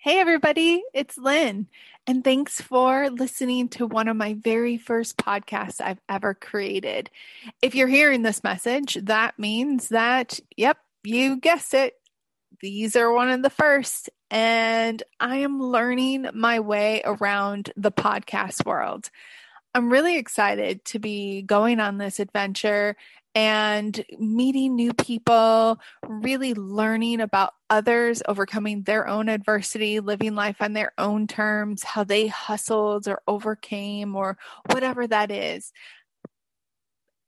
Hey, everybody, it's Lynn, and thanks for listening to one of my very first podcasts I've ever created. If you're hearing this message, that means that, yep, you guessed it, these are one of the first, and I am learning my way around the podcast world. I'm really excited to be going on this adventure and meeting new people, really learning about others, overcoming their own adversity, living life on their own terms, how they hustled or overcame, or whatever that is.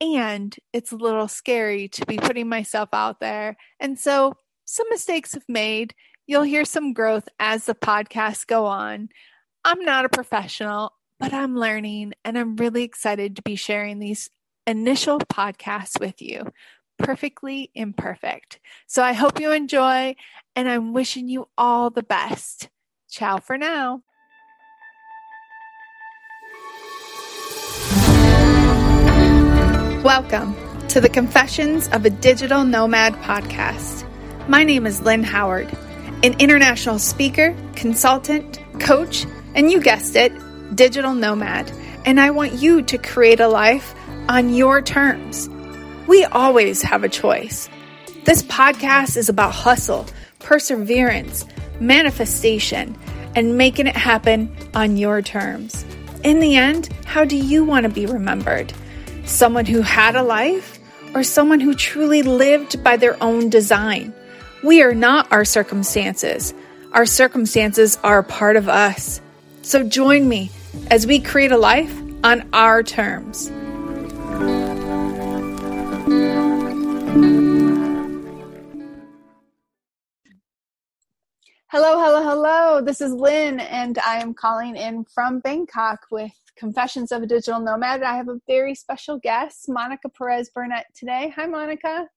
And it's a little scary to be putting myself out there. And so some mistakes have made. You'll hear some growth as the podcasts go on. I'm not a professional, but I'm learning and I'm really excited to be sharing these initial podcast with you. Perfectly imperfect. So I hope you enjoy, and I'm wishing you all the best. Ciao for now. Welcome to the Confessions of a Digital Nomad podcast. My name is Lynn Howard, an international speaker, consultant, coach, and you guessed it, digital nomad. And I want you to create a life on your terms. We always have a choice. This podcast is about hustle, perseverance, manifestation, and making it happen on your terms. In the end, how do you want to be remembered? Someone who had a life or someone who truly lived by their own design? We are not our circumstances. Our circumstances are a part of us. So join me as we create a life on our terms. Hello, hello, hello. This is Lynn, and I am calling in from Bangkok with Confessions of a Digital Nomad. I have a very special guest, Monica Perez Burnett, today. Hi, Monica.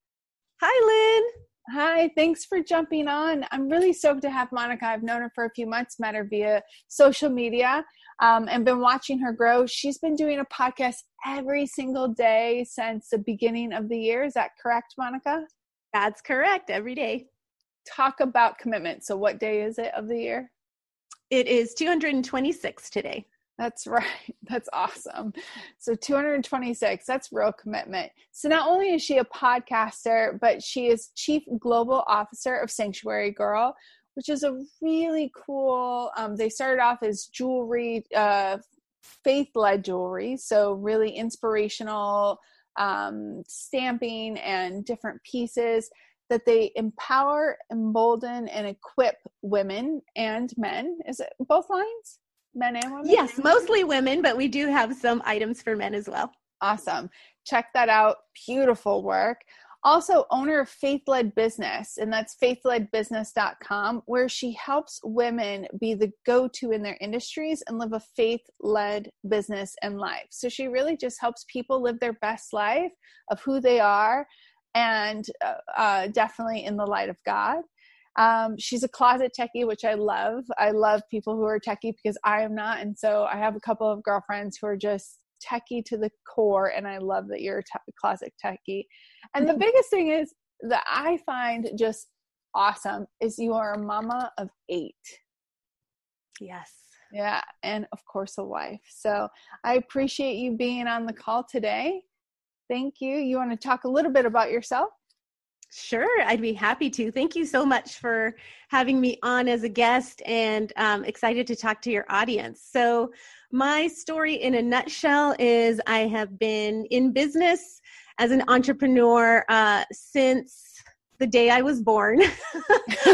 Hi, Lynn. Hi, thanks for jumping on. I'm really stoked to have Monica. I've known her for a few months, met her via social media, um, and been watching her grow. She's been doing a podcast every single day since the beginning of the year. Is that correct, Monica? That's correct, every day talk about commitment. So, what day is it of the year? It is 226 today. That's right. That's awesome. So 226, that's real commitment. So not only is she a podcaster, but she is chief global officer of Sanctuary Girl, which is a really cool. Um, they started off as jewelry, uh, faith led jewelry. So really inspirational um, stamping and different pieces that they empower, embolden, and equip women and men. Is it both lines? Men and women? Yes, mostly women, but we do have some items for men as well. Awesome. Check that out. Beautiful work. Also, owner of Faith Led Business, and that's faithledbusiness.com, where she helps women be the go to in their industries and live a faith led business and life. So she really just helps people live their best life of who they are and uh, uh, definitely in the light of God. Um, she's a closet techie, which I love. I love people who are techie because I am not. And so I have a couple of girlfriends who are just techie to the core. And I love that you're a te- closet techie. And the biggest thing is that I find just awesome is you are a mama of eight. Yes. Yeah. And of course, a wife. So I appreciate you being on the call today. Thank you. You want to talk a little bit about yourself? Sure, I'd be happy to. Thank you so much for having me on as a guest and um, excited to talk to your audience. So, my story in a nutshell is I have been in business as an entrepreneur uh, since the day I was born.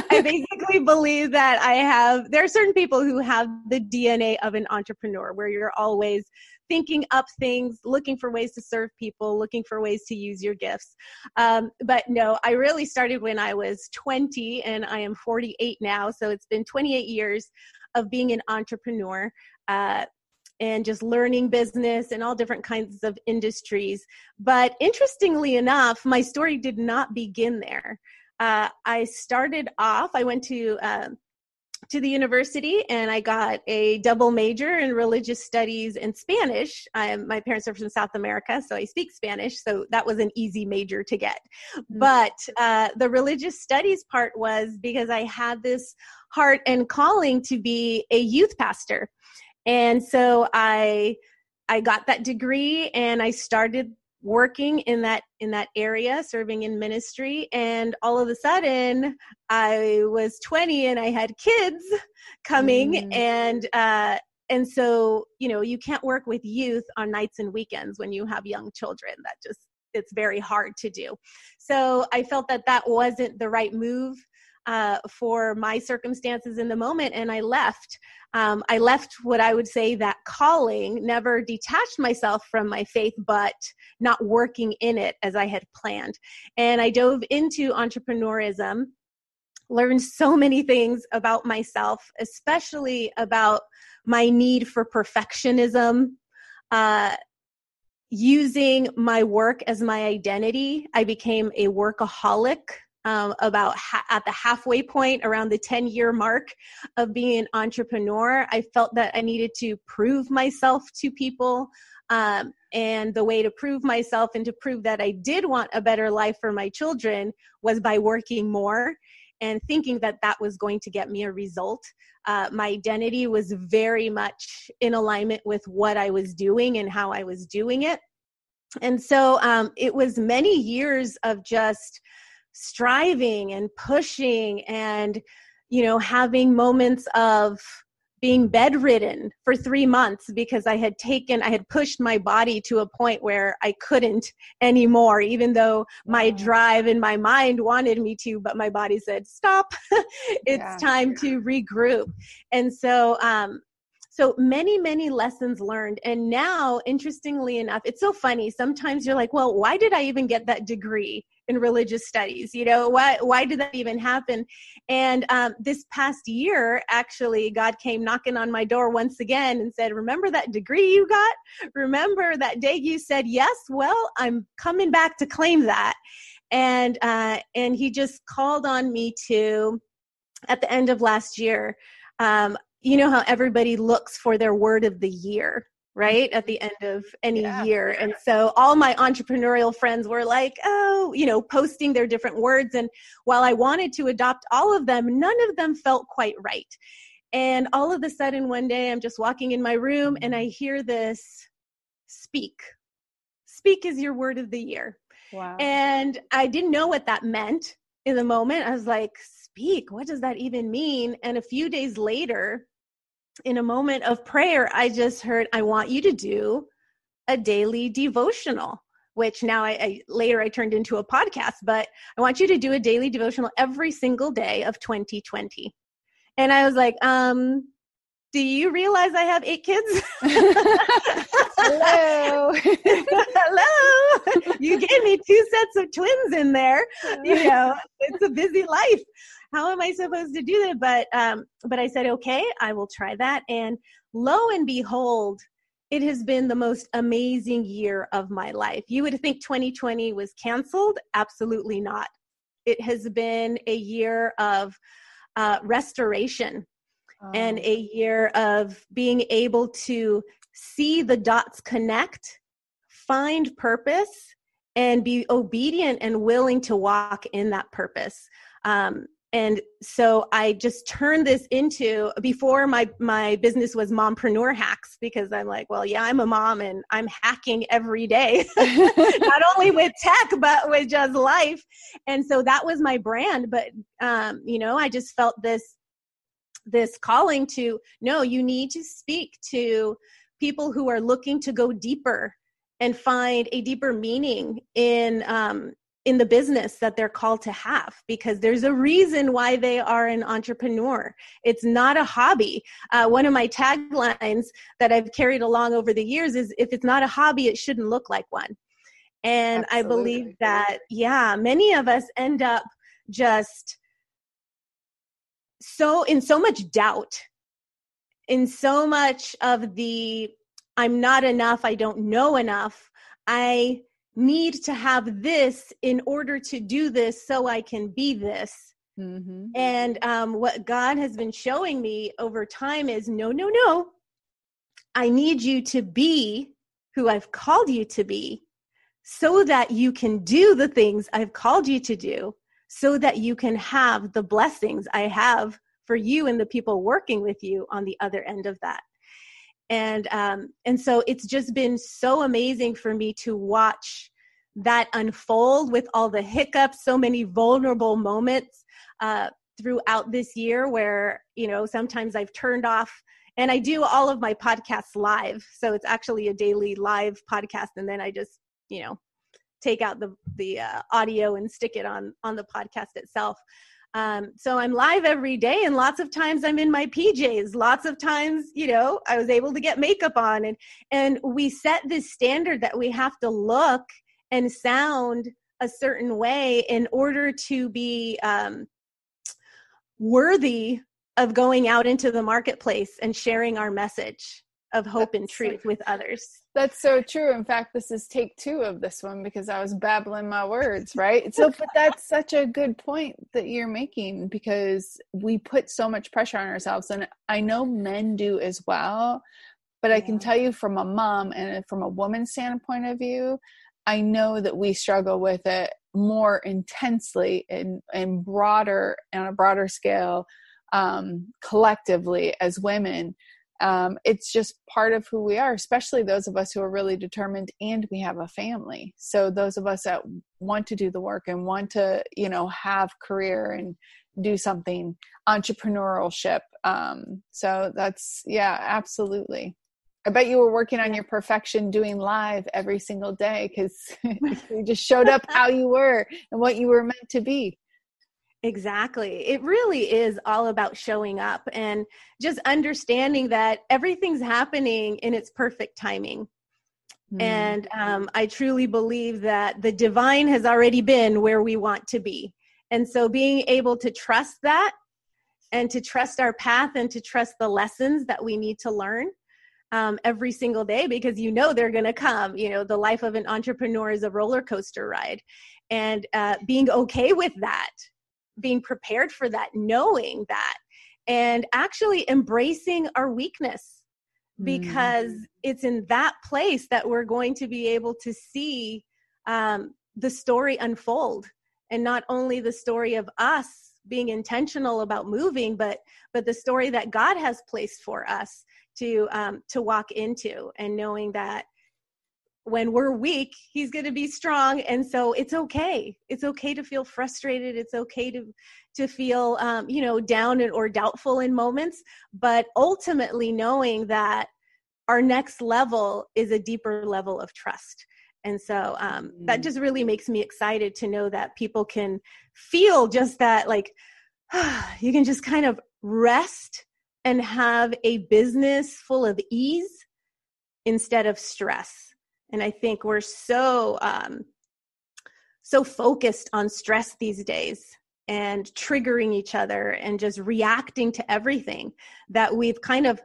I basically believe that I have, there are certain people who have the DNA of an entrepreneur where you're always thinking up things, looking for ways to serve people, looking for ways to use your gifts. Um, but no, I really started when I was 20 and I am 48 now. So it's been 28 years of being an entrepreneur. Uh, and just learning business and all different kinds of industries. But interestingly enough, my story did not begin there. Uh, I started off, I went to uh, to the university and I got a double major in religious studies and Spanish. I'm, my parents are from South America, so I speak Spanish, so that was an easy major to get. Mm-hmm. But uh, the religious studies part was because I had this heart and calling to be a youth pastor. And so I I got that degree and I started working in that in that area serving in ministry and all of a sudden i was 20 and i had kids coming mm. and uh and so you know you can't work with youth on nights and weekends when you have young children that just it's very hard to do so i felt that that wasn't the right move uh, for my circumstances in the moment and i left. Um, i left what i would say that calling never detached myself from my faith but not working in it as i had planned. And i dove into entrepreneurism learned so many things about myself especially about my need for perfectionism uh, using my work as my identity. I became a workaholic um, about ha- at the halfway point around the 10 year mark of being an entrepreneur i felt that i needed to prove myself to people um, and the way to prove myself and to prove that i did want a better life for my children was by working more and thinking that that was going to get me a result. Uh, my identity was very much in alignment with what i was doing and how i was doing it. And so um, it was many years of just striving and pushing and you know having moments of being bedridden for three months because I had taken, I had pushed my body to a point where I couldn't anymore, even though my drive and my mind wanted me to, but my body said, stop, it's yeah. time to regroup. And so, um, so many many lessons learned. And now interestingly enough it's so funny. Sometimes you're like well why did i even get that degree in religious studies you know why why did that even happen? And um, this past year actually god came knocking on my door once again and said remember that degree you got? Remember that day you said yes well i'm coming back to claim that and uh, and he just called on me to at the end of last year um, you know how everybody looks for their word of the year Mm-hmm. right at the end of any yeah. year and so all my entrepreneurial friends were like oh you know posting their different words and while i wanted to adopt all of them none of them felt quite right and all of a sudden one day i'm just walking in my room and mm-hmm. i hear this speak. Speak is your word of the year wow. and i didn't know what that meant in the moment. I was like speak? What does that even mean? And a few days later in a moment of prayer, I just heard, I want you to do a daily devotional, which now I, I, later I turned into a podcast, but I want you to do a daily devotional every single day of 2020. And I was like, um, do you realize I have eight kids? Hello. Hello. You gave me two sets of twins in there. You know, it's a busy life how am I supposed to do that? But um, but I said, okay, I will try that. And lo and behold, it has been the most amazing year of my life. You would think 2020 was canceled. Absolutely not. It has been a year of uh, restoration oh. and a year of being able to see the dots connect, find purpose, and be obedient and willing to walk in that purpose. Um, and so i just turned this into before my my business was mompreneur hacks because i'm like well yeah i'm a mom and i'm hacking every day not only with tech but with just life. And so that was my brand but um you know i just felt this this calling to no you need to speak to people who are looking to go deeper and find a deeper meaning in um, in the business that they're called to have because there's a reason why they are an entrepreneur. It's not a hobby. Uh, one of my taglines that I've carried along over the years is if it's not a hobby, it shouldn't look like one. And Absolutely. I believe that, yeah, many of us end up just so in so much doubt, in so much of the I'm not enough, I don't know enough. I need to have this in order to do this so I can be this. Mm-hmm. And um, what God has been showing me over time is no, no, no. I need you to be who I've called you to be so that you can do the things I've called you to do, so that you can have the blessings I have for you and the people working with you on the other end of that. And um, and so it's just been so amazing for me to watch that unfold with all the hiccups, so many vulnerable moments uh, throughout this year where, you know, sometimes I've turned off and I do all of my podcasts live. So it's actually a daily live podcast. And then I just, you know, take out the, the uh, audio and stick it on, on the podcast itself. Um, so I'm live every day, and lots of times I'm in my PJs. Lots of times, you know, I was able to get makeup on, and and we set this standard that we have to look and sound a certain way in order to be um, worthy of going out into the marketplace and sharing our message of hope that's and truth so, with others. That's so true. In fact, this is take two of this one because I was babbling my words, right? So, but that's such a good point that you're making because we put so much pressure on ourselves. And I know men do as well. But yeah. I can tell you from a mom and from a woman's standpoint of view, I know that we struggle with it more intensely and, and broader on a broader scale um, collectively as women. Um, it's just part of who we are, especially those of us who are really determined and we have a family. So those of us that want to do the work and want to, you know, have career and do something entrepreneurship. Um, so that's yeah, absolutely. I bet you were working on your perfection doing live every single day because you just showed up how you were and what you were meant to be. Exactly. It really is all about showing up and just understanding that everything's happening in its perfect timing. Mm. And um, I truly believe that the divine has already been where we want to be. And so being able to trust that and to trust our path and to trust the lessons that we need to learn um, every single day because you know they're going to come. You know, the life of an entrepreneur is a roller coaster ride. And uh, being okay with that, being prepared for that, knowing that, and actually embracing our weakness because mm. it's in that place that we're going to be able to see um, the story unfold and not only the story of us being intentional about moving but but the story that god has placed for us to um, to walk into and knowing that when we're weak he's going to be strong. And so it's okay. It's okay to feel frustrated. It's okay to to feel um, you know down or doubtful in moments. But ultimately knowing that our next level is a deeper level of trust. And so um, mm. that just really makes me excited to know that people can feel just that like you can just kind of rest and have a business full of ease instead of stress. And I think we're so um, so focused on stress these days and triggering each other and just reacting to everything that we've kind of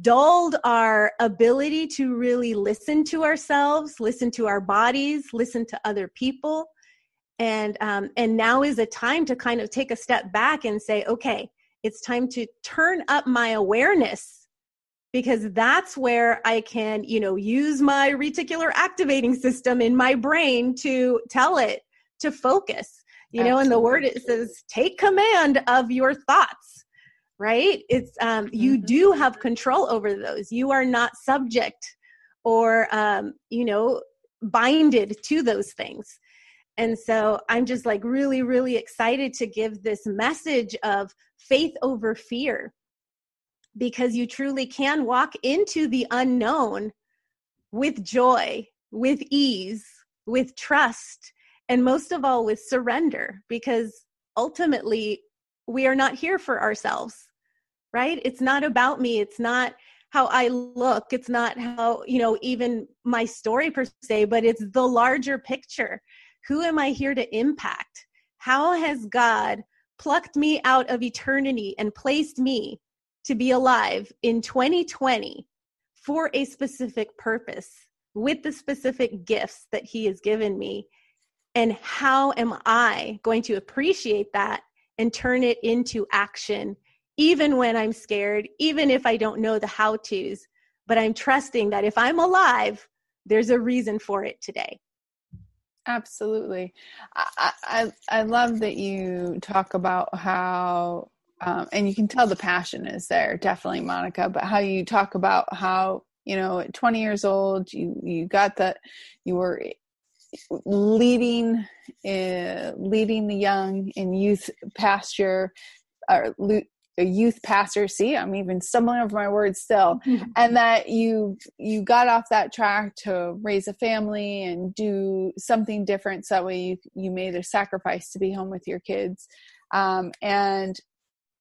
dulled our ability to really listen to ourselves, listen to our bodies, listen to other people. And um, and now is a time to kind of take a step back and say, okay, it's time to turn up my awareness because that's where I can, you know, use my reticular activating system in my brain to tell it to focus. You Absolutely. know, in the word it says, take command of your thoughts, right? It's, um, you mm-hmm. do have control over those. You are not subject or, um, you know, binded to those things. And so I'm just like really, really excited to give this message of faith over fear because you truly can walk into the unknown with joy, with ease, with trust, and most of all with surrender because ultimately we are not here for ourselves, right? It's not about me. It's not how I look. It's not how, you know, even my story per se, but it's the larger picture who am I here to impact? How has God plucked me out of eternity and placed me to be alive in 2020 for a specific purpose with the specific gifts that He has given me? And how am I going to appreciate that and turn it into action, even when I'm scared, even if I don't know the how to's. But I'm trusting that if I'm alive, there's a reason for it today. Absolutely. I, I, I love that you talk about how, um, and you can tell the passion is there, definitely, Monica, but how you talk about how, you know, at 20 years old, you, you got that, you were leading, uh, leading the young in youth pasture, or a youth pastor see i'm even stumbling over my words still. Mm-hmm. and that you you got off that track to raise a family and do something different so that way you you made a sacrifice to be home with your kids. Um, and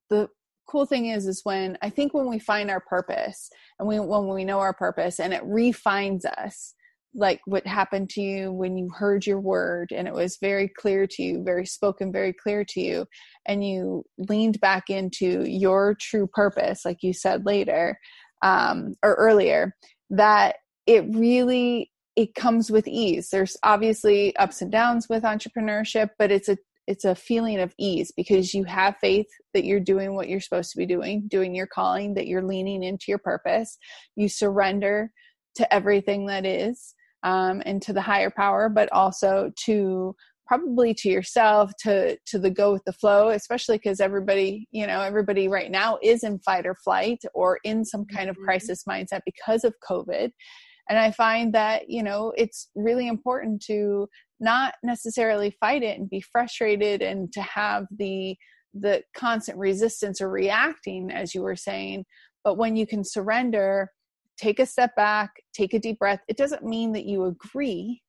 the cool thing is is when i think when we find our purpose and we when we know our purpose and it refines us like what happened to you when you heard your word and it was very clear to you, very spoken, very clear to you, and you leaned back into your true purpose, like you said later um, or earlier, that it really it comes with ease. There's obviously ups and downs with entrepreneurship, but it's a it's a feeling of ease because you have faith that you're doing what you're supposed to be doing, doing your calling, that you're leaning into your purpose. You surrender to everything that is um, and to the higher power, but also to probably to yourself to to the go with the flow especially because everybody you know everybody right now is in fight or flight or in some kind of mm-hmm. crisis mindset because of covid and i find that you know it's really important to not necessarily fight it and be frustrated and to have the the constant resistance or reacting as you were saying but when you can surrender take a step back, take a deep breath. It doesn't mean that you agree.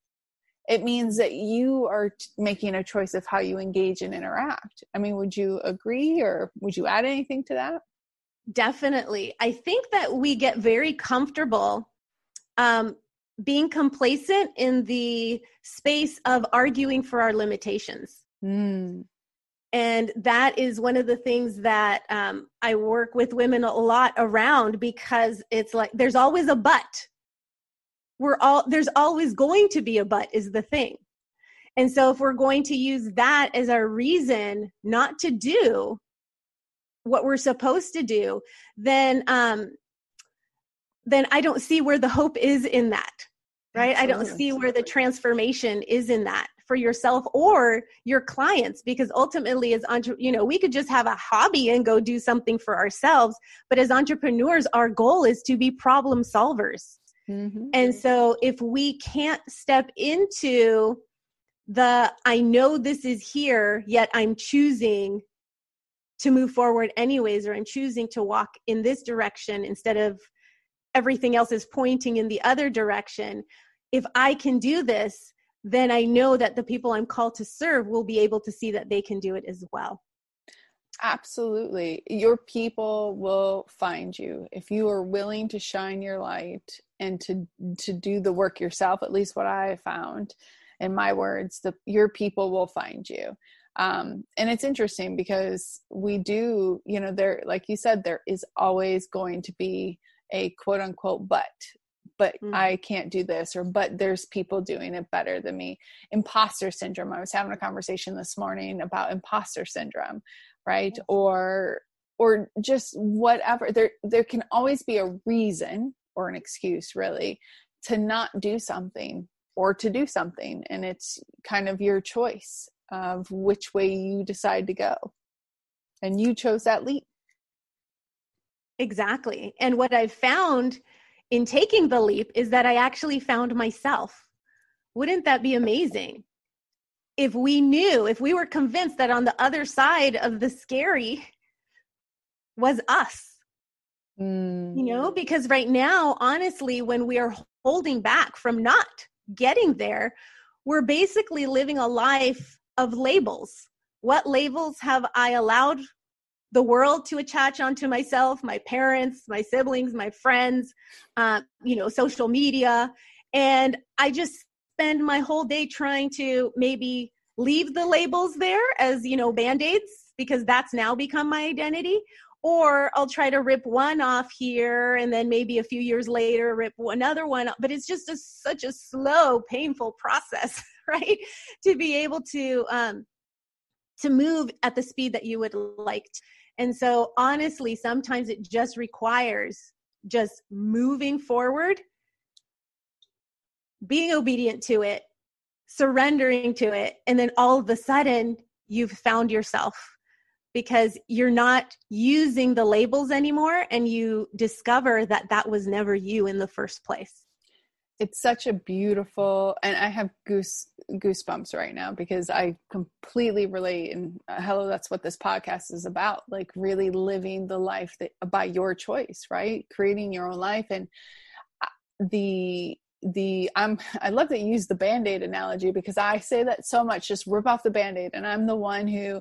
It means that you are making a choice of how you engage and interact. I mean, would you agree or would you add anything to that? Definitely. I think that we get very comfortable um, being complacent in the space of arguing for our limitations. Mm. And that is one of the things that um, i work with women a lot around because it's like there's always a but. We're all there's always going to be a but is the thing. And so if we're going to use that as our reason not to do what we're supposed to do then um then i don't see where the hope is in that right Absolutely. i don't see where the transformation is in that for yourself or your clients because ultimately as entre- you know we could just have a hobby and go do something for ourselves but as entrepreneurs our goal is to be problem solvers mm-hmm. and so if we can't step into the i know this is here yet i'm choosing to move forward anyways or i'm choosing to walk in this direction instead of everything else is pointing in the other direction if i can do this then I know that the people I'm called to serve will be able to see that they can do it as well. Absolutely. Your people will find you if you are willing to shine your light and to to do the work yourself, at least what I found in my words, the your people will find you. Um, and it's interesting because we do, you know, there, like you said, there is always going to be a quote unquote but but mm. I can't do this, or but there's people doing it better than me. Imposter syndrome. I was having a conversation this morning about imposter syndrome, right? Yes. Or or just whatever. There there can always be a reason or an excuse really to not do something or to do something. And it's kind of your choice of which way you decide to go. And you chose that leap. Exactly. And what I've found in taking the leap is that I actually found myself. Wouldn't that be amazing? If we knew, if we were convinced that on the other side of the scary was us. Mm. You know, because right now, honestly, when we are holding back from not getting there, we're basically living a life of labels. What labels have I allowed the world to attach onto myself, my parents, my siblings, my friends, uh, you know, social media. And I just spend my whole day trying to maybe leave the labels there as, you know, band aids because that's now become my identity. Or I'll try to rip one off here and then maybe a few years later rip another one. But it's just a, such a slow, painful process, right? to be able to um, to move at the speed that you would like. And so, honestly, sometimes it just requires just moving forward, being obedient to it, surrendering to it, and then all of a sudden you've found yourself because you're not using the labels anymore and you discover that that was never you in the first place it's such a beautiful and i have goose goosebumps right now because i completely relate and uh, hello that's what this podcast is about like really living the life that by your choice right? Creating your own life and uh, the the i'm i love that you use the band-aid analogy because i say that so much just rip off the band-aid and i'm the one who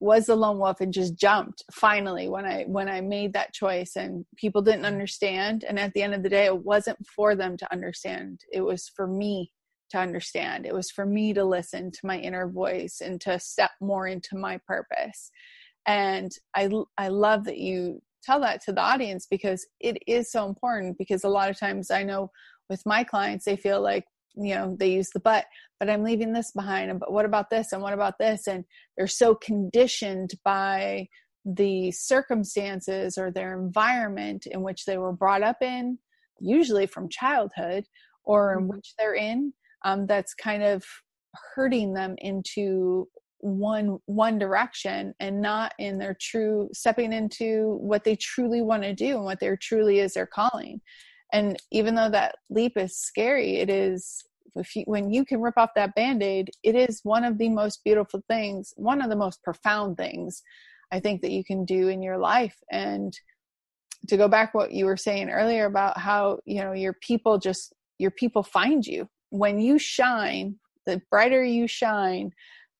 was the lone wolf and just jumped finally when i when i made that choice and people didn't mm-hmm. understand. And at the end of the day it wasn't for them to understand. It was for me to understand. It was for me to listen to my inner voice and to step more into my purpose. And i i love that you tell that to the audience because it is so important because a lot of times i know with my clients they feel like you know they use the but but i'm leaving this behind but what about this and what about this and they're so conditioned by the circumstances or their environment in which they were brought up in usually from childhood or in mm-hmm. which they're in um, that's kind of hurting them into one one direction and not in their true stepping into what they truly want to do and what their truly is their calling and even though that leap is scary it is if you, when you can rip off that band-aid it is one of the most beautiful things one of the most profound things i think that you can do in your life. And to go back what you were saying earlier about how you know your people just your people find you. When you shine the brighter you shine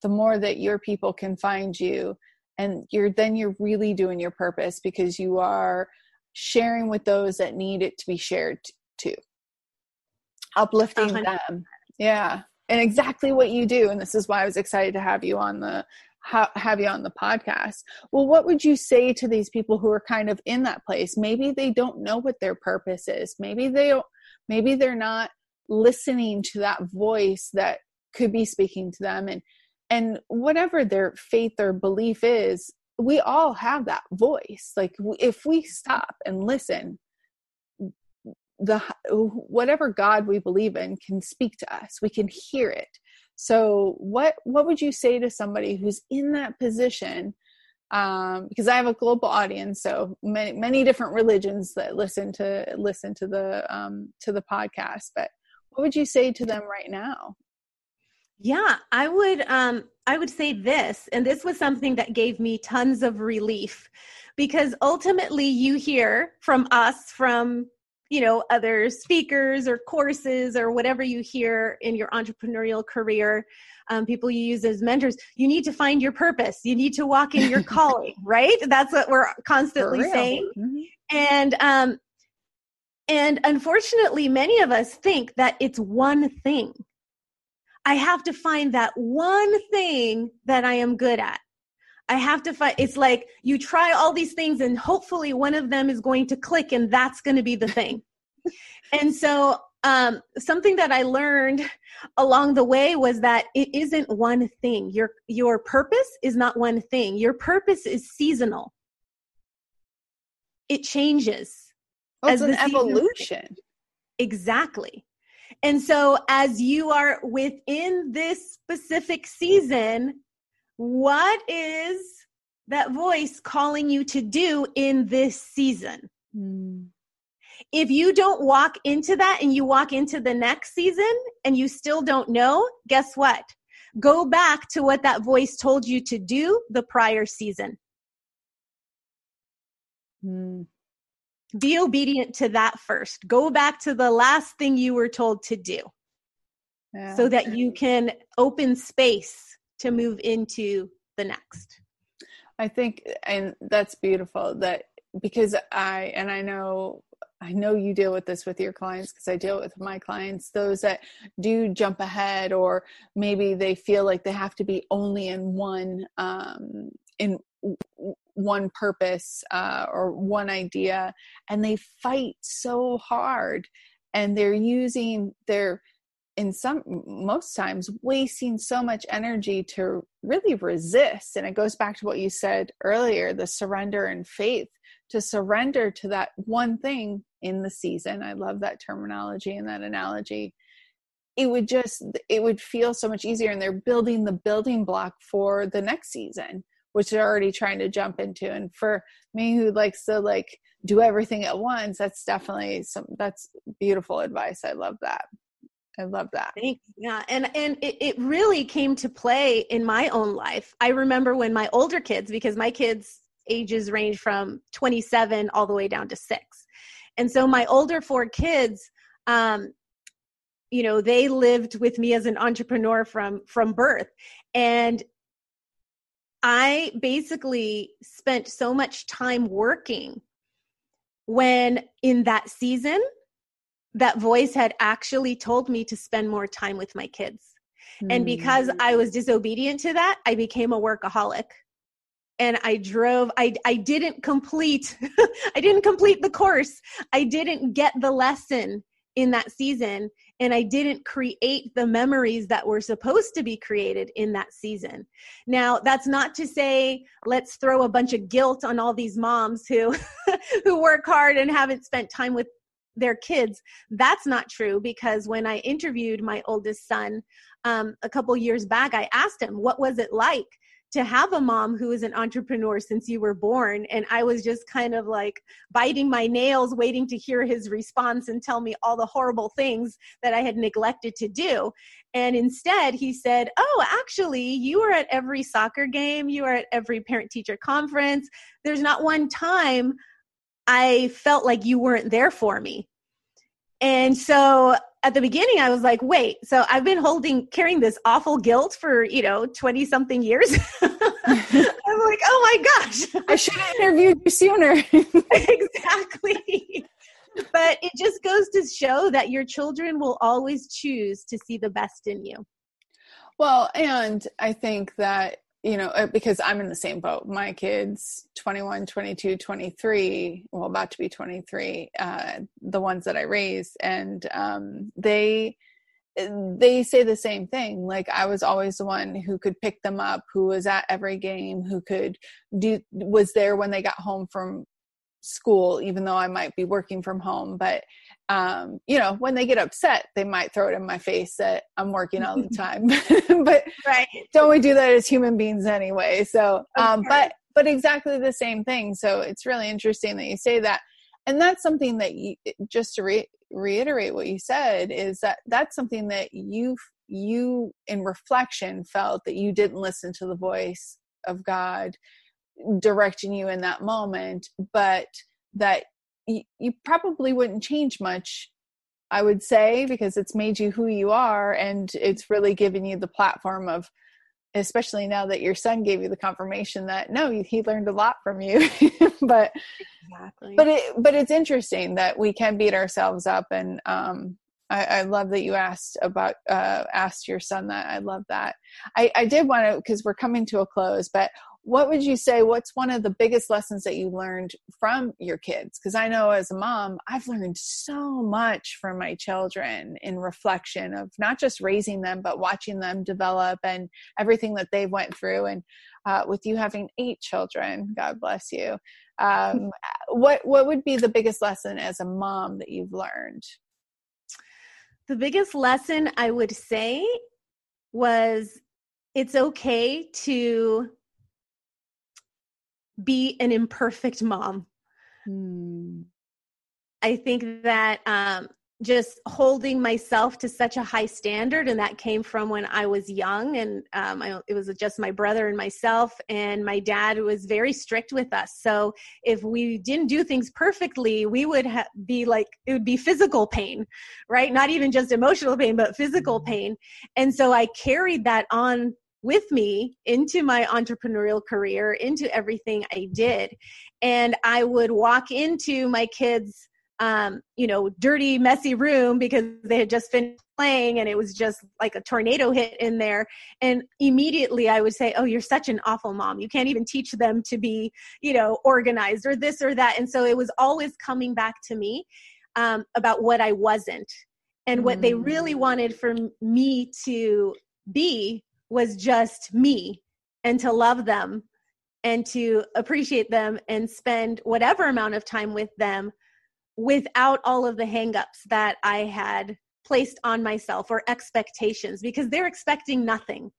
the more that your people can find you. And you're then you're really doing your purpose because you are sharing with those that need it to be shared to uplifting 100%. them. Yeah. And exactly what you do and this is why i was excited to have you on the have you on the podcast. Well what would you say to these people who are kind of in that place? Maybe they don't know what their purpose is. Maybe they don't maybe they're not listening to that voice that could be speaking to them. And and whatever their faith or belief is we all have that voice like if we stop and listen the whatever god we believe in can speak to us we can hear it so what what would you say to somebody who's in that position um, because I have a global audience, so many many different religions that listen to listen to the um, to the podcast. But what would you say to them right now? Yeah, I would um I would say this and this was something that gave me tons of relief because ultimately you hear from us from you know other speakers or courses or whatever you hear in your entrepreneurial career um, people you use as mentors you need to find your purpose. You need to walk in your calling right? That's what we're constantly saying. Mm-hmm. and um and unfortunately many of us think that it's one thing I have to find that one thing that I am good at. I have to find it's like you try all these things and hopefully one of them is going to click and that's going to be the thing. and so um, something that I learned along the way was that it isn't one thing. Your your purpose is not one thing. Your purpose is seasonal. It changes. Oh, it's an evolution. Exactly. And so, as you are within this specific season, what is that voice calling you to do in this season? Mm. If you don't walk into that and you walk into the next season and you still don't know, guess what? Go back to what that voice told you to do the prior season. Mm be obedient to that first. Go back to the last thing you were told to do yeah. so that you can open space to move into the next. I think, and that's beautiful that because I, and I know I know you deal with this with your clients because I deal with my clients, those that do jump ahead or maybe they feel like they have to be only in one um, in one purpose uh, or one idea and they fight so hard and they're using their in some most times wasting so much energy to really resist and it goes back to what you said earlier the surrender and faith to surrender to that one thing in the season. I love that terminology and that analogy. It would just it would feel so much easier and they're building the building block for the next season which they're already trying to jump into. And for me who likes to like do everything at once that's definitely some that's beautiful advice. I love that. I love that. Thanks. yeah. And and it, it really came to play in my own life. I remember when my older kids because my kids ages range from 27 all the way down to six. And so my older four kids um you know they lived with me as an entrepreneur from from birth. And i basically spent so much time working when in that season that voice had actually told me to spend more time with my kids. And because hmm. i was disobedient to that i became a workaholic. And i drove i i didn't complete i didn't complete the course. I didn't get the lesson in that season and I didn't create the memories that were supposed to be created in that season. Now, that's not to say let's throw a bunch of guilt on all these moms who who work hard and haven't spent time with their kids. That's not true because when I interviewed my oldest son um, a couple years back, I asked him, What was it like to have a mom who is an entrepreneur since you were born. And i was just kind of like biting my nails waiting to hear his response and tell me all the horrible things that i had neglected to do. And instead he said oh actually you were at every soccer game. You were at every parent teacher conference. There's not one time i felt like you weren't there for me. And so at the beginning i was like wait so i've been holding carrying this awful guilt for you know 20 something years? I'm like oh my gosh. I should have interviewed you sooner. Exactly. But it just goes to show that your children will always choose to see the best in you. Well and i think that you know uh, because i'm in the same boat. My kids 21 22 23 well about to be 23 uh, the ones that i raised and um, they they say the same thing. Like i was always the one who could pick them up who was at every game who could do was there when they got home from school even though i might be working from home but um, you know, when they get upset, they might throw it in my face that I'm working all the time. but right. don't we do that as human beings anyway? So, um, but but exactly the same thing. So it's really interesting that you say that, and that's something that you just to re- reiterate what you said is that that's something that you you in reflection felt that you didn't listen to the voice of God directing you in that moment, but that you, probably wouldn't change much I would say, because it's made you who you are and it's really given you the platform of, especially now that your son gave you the confirmation that no, he learned a lot from you. but, exactly. but it, but it's interesting that we can beat ourselves up. And, um, I, I love that you asked about, uh, asked your son that. I love that. I, I did want to, cause we're coming to a close, but what would you say what's one of the biggest lessons that you learned from your kids? Because i know as a mom i've learned so much from my children in reflection of not just raising them but watching them develop and everything that they went through. And uh, with you having eight children god bless you. Um, what what would be the biggest lesson as a mom that you've learned? The biggest lesson i would say was it's okay to be an imperfect mom. Hmm. I think that um, just holding myself to such a high standard, and that came from when I was young, and um, I, it was just my brother and myself, and my dad was very strict with us. So if we didn't do things perfectly, we would ha- be like it would be physical pain, right? Not even just emotional pain, but physical mm-hmm. pain. And so I carried that on with me into my entrepreneurial career, into everything I did. And I would walk into my kids' um, you know, dirty, messy room because they had just finished playing and it was just like a tornado hit in there. And immediately I would say, Oh, you're such an awful mom. You can't even teach them to be, you know, organized or this or that. And so it was always coming back to me um, about what I wasn't. And what they really mm. wanted for me to be was just me and to love them and to appreciate them and spend whatever amount of time with them without all of the hangups that I had placed on myself or expectations because they're expecting nothing.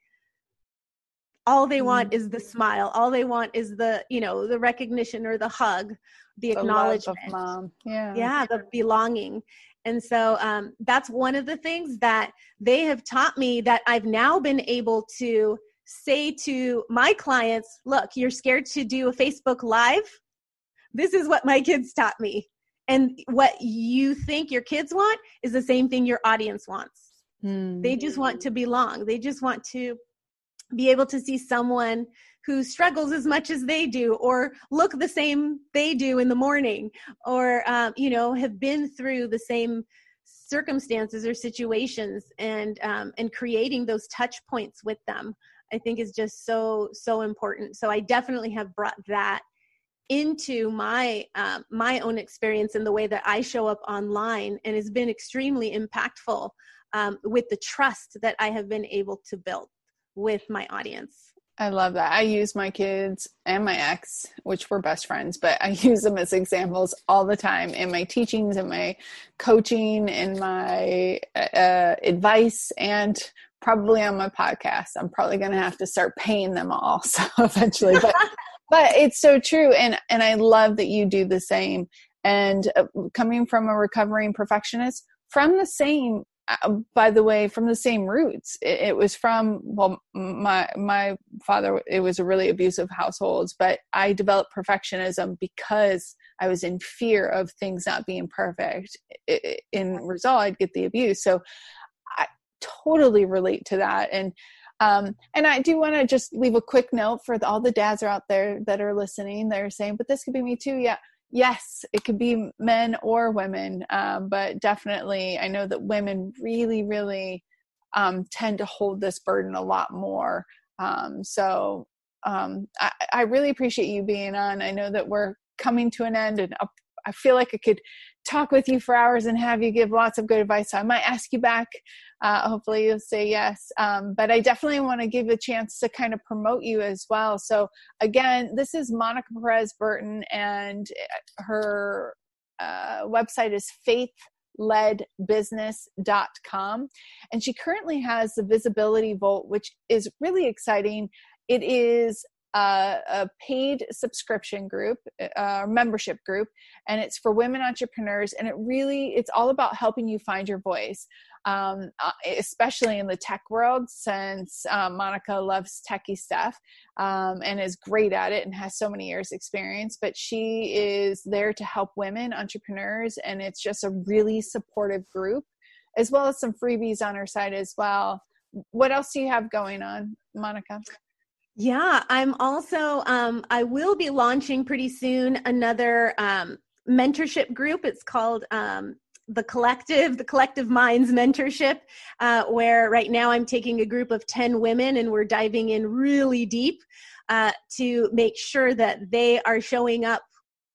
All they want mm-hmm. is the smile. All they want is the you know the recognition or the hug the, the acknowledgement. mom. Yeah. Yeah the belonging and so um, that's one of the things that they have taught me that i've now been able to say to my clients look you're scared to do a facebook live? This is what my kids taught me. And what you think your kids want is the same thing your audience wants. Mm. they just want to belong. They just want to be able to see someone who struggles as much as they do or look the same they do in the morning or um, you know have been through the same circumstances or situations and um, and creating those touch points with them i think is just so so important so i definitely have brought that into my um, my own experience in the way that i show up online and has been extremely impactful um, with the trust that i have been able to build with my audience. I love that. I use my kids and my ex, which were best friends, but I use them as examples all the time in my teachings, and my coaching, and my uh, advice, and probably on my podcast. I'm probably going to have to start paying them all so eventually, but but it's so true, and and I love that you do the same. And uh, coming from a recovering perfectionist, from the same uh, by the way from the same roots it, it, was from well my my father it was a really abusive household but i developed perfectionism because i was in fear of things not being perfect in result i'd get the abuse so i totally relate to that and um, and I do want to just leave a quick note for the, all the dads are out there that are listening. They're saying, "But this could be me too." Yeah, yes, it could be men or women, um, but definitely I know that women really, really um, tend to hold this burden a lot more. Um, so um, I, I, really appreciate you being on. I know that we're coming to an end, and I feel like I could talk with you for hours and have you give lots of good advice. So I might ask you back. Uh, hopefully, you'll say yes. Um, but I definitely want to give a chance to kind of promote you as well. So, again, this is Monica Perez Burton, and uh, her uh, website is faithledbusiness.com. And she currently has the Visibility Vault, which is really exciting. It is uh, a paid subscription group uh, membership group and it's for women entrepreneurs and it really it's all about helping you find your voice um, uh, especially in the tech world since um, monica loves techie stuff um, and is great at it and has so many years experience but she is there to help women entrepreneurs and it's just a really supportive group as well as some freebies on her side as well. What else do you have going on monica yeah, I'm also, um, I will be launching pretty soon another um, mentorship group. It's called um, the collective the collective minds mentorship uh, where right now i'm taking a group of 10 women and we're diving in really deep uh, to make sure that they are showing up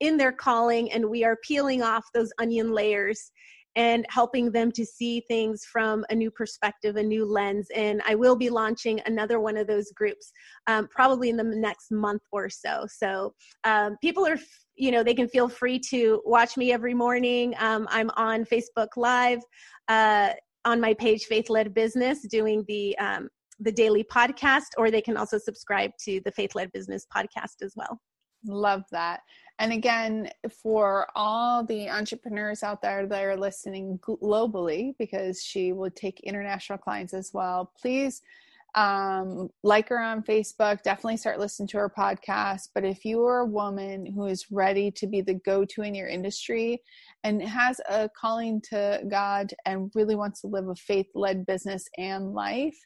in their calling and we are peeling off those onion layers and helping them to see things from a new perspective, a new lens. And I will be launching another one of those groups um, probably in the next month or so. So um, people are, you know, they can feel free to watch me every morning. Um, I'm on Facebook Live uh, on my page, Faith Led Business, doing the um, the daily podcast, or they can also subscribe to the Faith Led Business podcast as well. Love that. And again, for all the entrepreneurs out there that are listening globally, because she will take international clients as well, please um, like her on Facebook. Definitely start listening to her podcast. But if you are a woman who is ready to be the go to in your industry and has a calling to God and really wants to live a faith led business and life,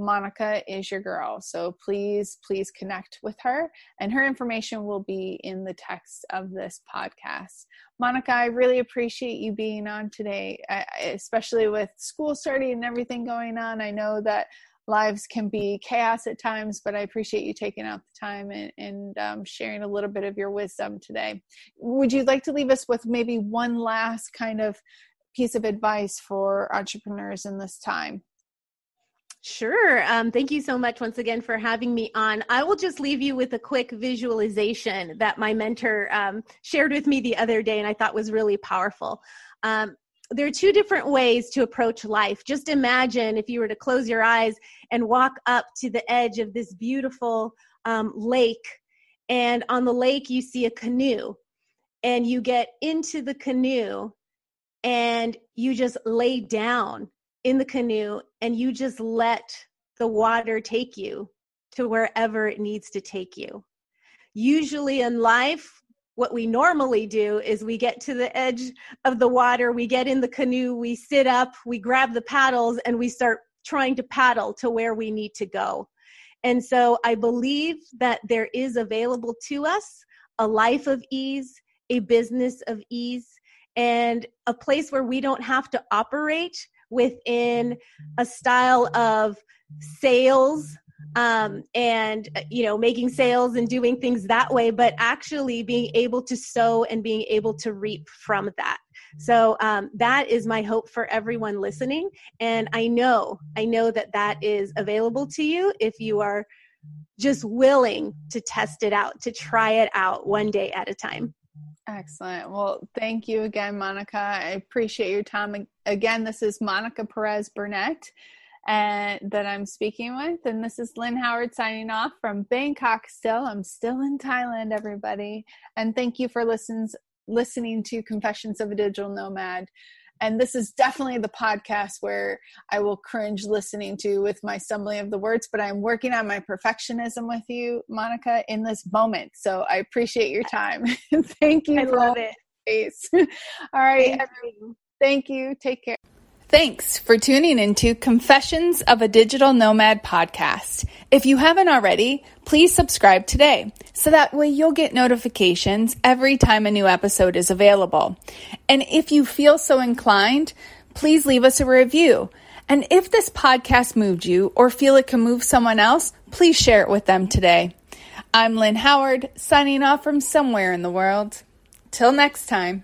Monica is your girl. So please, please connect with her. And her information will be in the text of this podcast. Monica, I really appreciate you being on today, especially with school starting and everything going on. I know that lives can be chaos at times, but I appreciate you taking out the time and, and um, sharing a little bit of your wisdom today. Would you like to leave us with maybe one last kind of piece of advice for entrepreneurs in this time? Sure. Um, thank you so much once again for having me on. I will just leave you with a quick visualization that my mentor um, shared with me the other day and I thought was really powerful. Um, there are two different ways to approach life. Just imagine if you were to close your eyes and walk up to the edge of this beautiful um, lake, and on the lake you see a canoe, and you get into the canoe and you just lay down in the canoe and you just let the water take you to wherever it needs to take you. Usually in life, what we normally do is we get to the edge of the water, we get in the canoe, we sit up, we grab the paddles, and we start trying to paddle to where we need to go. And so I believe that there is available to us a life of ease, a business of ease, and a place where we don't have to operate within a style of sales um, and uh, you know making sales and doing things that way but actually being able to sow and being able to reap from that. So um, that is my hope for everyone listening and i know i know that that is available to you if you are just willing to test it out to try it out one day at a time Excellent. Well, thank you again, Monica. I appreciate your time. Again, this is Monica Perez Burnett and that I'm speaking with. And this is Lynn Howard signing off from Bangkok still. I'm still in Thailand, everybody. And thank you for listens, listening to Confessions of a Digital Nomad and this is definitely the podcast where I will cringe listening to with my stumbling of the words, but I'm working on my perfectionism with you, Monica, in this moment. So I appreciate your time. Thank you. I love it. All right. Thank you. Thank you. Take care. Thanks for tuning into Confessions of a Digital Nomad podcast. If you haven't already, please subscribe today so that way you'll get notifications every time a new episode is available. And if you feel so inclined, please leave us a review. And if this podcast moved you or feel it can move someone else, please share it with them today. I'm Lynn Howard, signing off from somewhere in the world. Till next time.